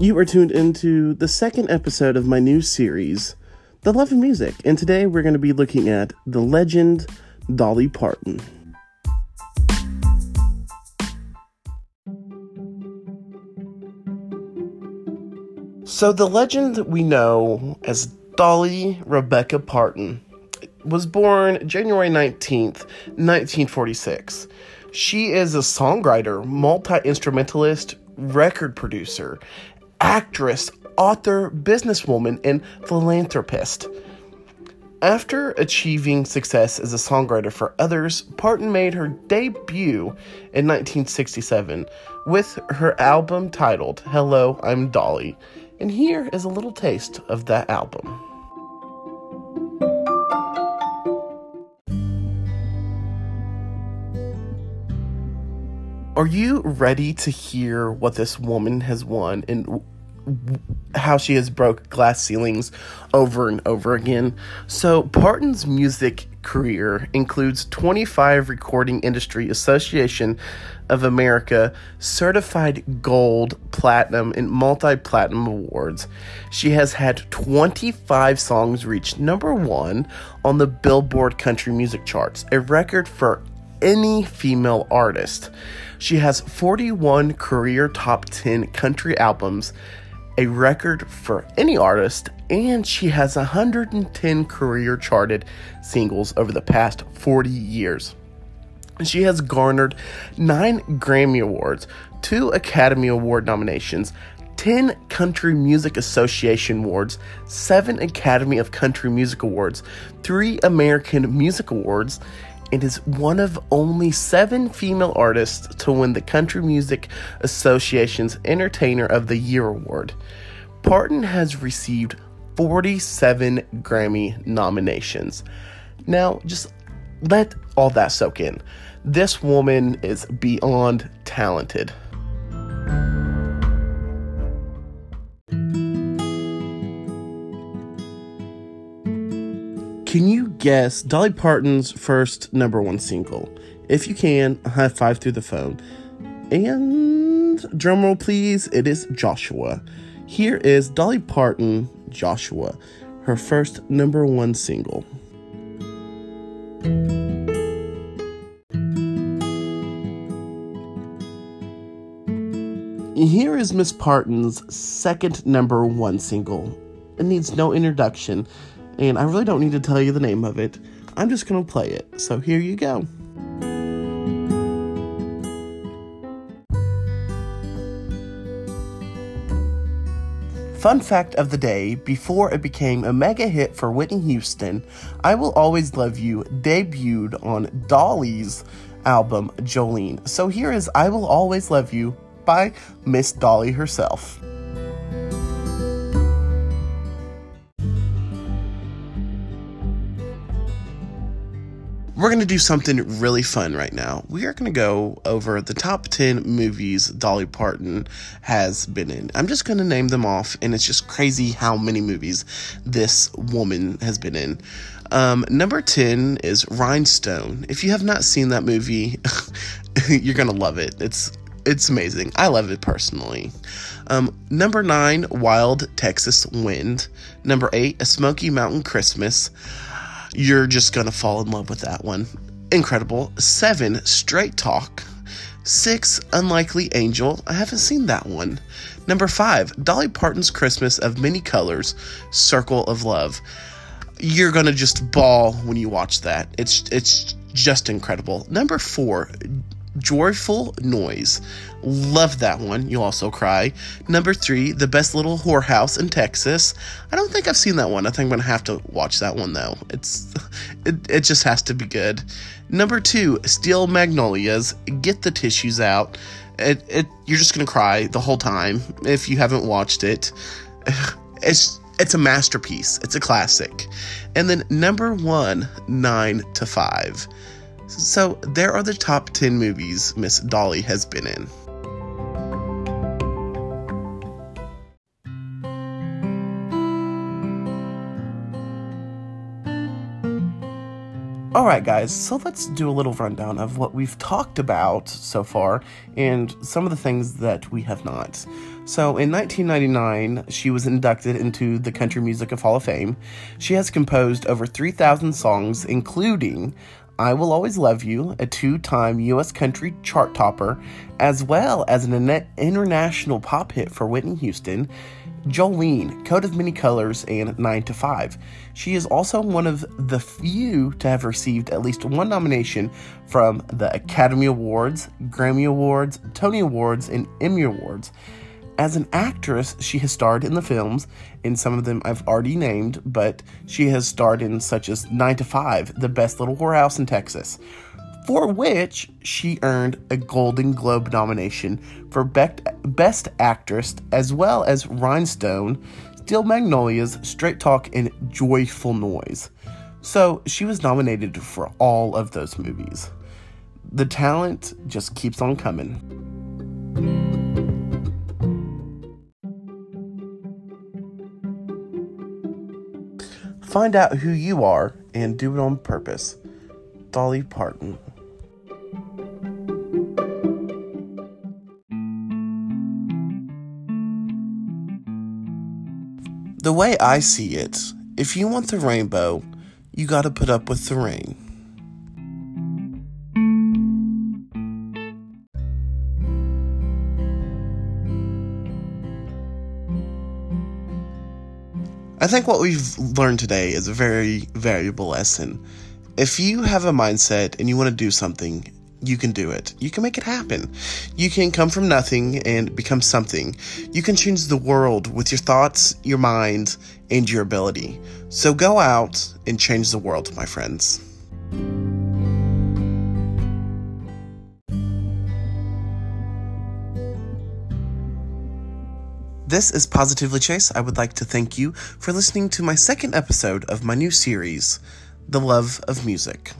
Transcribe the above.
You are tuned into the second episode of my new series, The Love of Music, and today we're going to be looking at the legend Dolly Parton. So, the legend we know as Dolly Rebecca Parton was born January 19th, 1946. She is a songwriter, multi instrumentalist, record producer, actress, author, businesswoman, and philanthropist. After achieving success as a songwriter for others, Parton made her debut in 1967 with her album titled Hello, I'm Dolly. And here is a little taste of that album. Are you ready to hear what this woman has won and how she has broke glass ceilings over and over again? So, Parton's music career includes 25 Recording Industry Association of America certified gold, platinum, and multi platinum awards. She has had 25 songs reach number one on the Billboard Country Music Charts, a record for any female artist. She has 41 career top 10 country albums, a record for any artist, and she has 110 career charted singles over the past 40 years. She has garnered nine Grammy Awards, two Academy Award nominations, 10 Country Music Association Awards, 7 Academy of Country Music Awards, 3 American Music Awards, and is one of only seven female artists to win the Country Music Association's Entertainer of the Year award. Parton has received 47 Grammy nominations. Now, just let all that soak in. This woman is beyond talented. Guess Dolly Parton's first number one single? If you can, high five through the phone. And drumroll, please, it is Joshua. Here is Dolly Parton, Joshua, her first number one single. Here is Miss Parton's second number one single. It needs no introduction and I really don't need to tell you the name of it. I'm just going to play it. So here you go. Fun fact of the day before it became a mega hit for Whitney Houston, I Will Always Love You debuted on Dolly's album Jolene. So here is I Will Always Love You by Miss Dolly herself. We're going to do something really fun right now. We are going to go over the top 10 movies Dolly Parton has been in. I'm just going to name them off, and it's just crazy how many movies this woman has been in. Um, number 10 is Rhinestone. If you have not seen that movie, you're going to love it. It's it's amazing. I love it personally. Um, number nine, Wild Texas Wind. Number eight, A Smoky Mountain Christmas you're just going to fall in love with that one. Incredible. Seven, Straight Talk. Six, Unlikely Angel. I haven't seen that one. Number five, Dolly Parton's Christmas of Many Colors, Circle of Love. You're gonna just bawl when you watch that. It's it's just incredible. Number four, Joyful Noise. Love that one. You'll also cry. Number three, The Best Little Whorehouse in Texas. I don't think I've seen that one. I think I'm to have to watch that one, though. It's it, it just has to be good. Number two, Steel Magnolias. Get the tissues out. It, it you're just to cry the whole time if you haven't watched it. It's it's a masterpiece. It's a classic. And then number one, nine to five. So there are the top 10 movies Miss Dolly has been in. All right, guys, so let's do a little rundown of what we've talked about so far and some of the things that we have not. So, in 1999, she was inducted into the Country Music of Hall of Fame. She has composed over 3,000 songs, including I Will Always Love You, a two time U.S. country chart topper, as well as an international pop hit for Whitney Houston. Jolene, Coat of Many Colors, and 9 to 5. She is also one of the few to have received at least one nomination from the Academy Awards, Grammy Awards, Tony Awards, and Emmy Awards. As an actress, she has starred in the films, in some of them I've already named, but she has starred in such as 9 to 5, The Best Little Whorehouse in Texas, for which she earned a Golden Globe nomination for Best Actress, as well as Rhinestone, Steel Magnolias, Straight Talk, and Joyful Noise. So she was nominated for all of those movies. The talent just keeps on coming. Find out who you are and do it on purpose. Dolly Parton. The way I see it, if you want the rainbow, you gotta put up with the rain. I think what we've learned today is a very valuable lesson. If you have a mindset and you want to do something, you can do it. You can make it happen. You can come from nothing and become something. You can change the world with your thoughts, your mind, and your ability. So go out and change the world, my friends. This is Positively Chase. I would like to thank you for listening to my second episode of my new series, The Love of Music.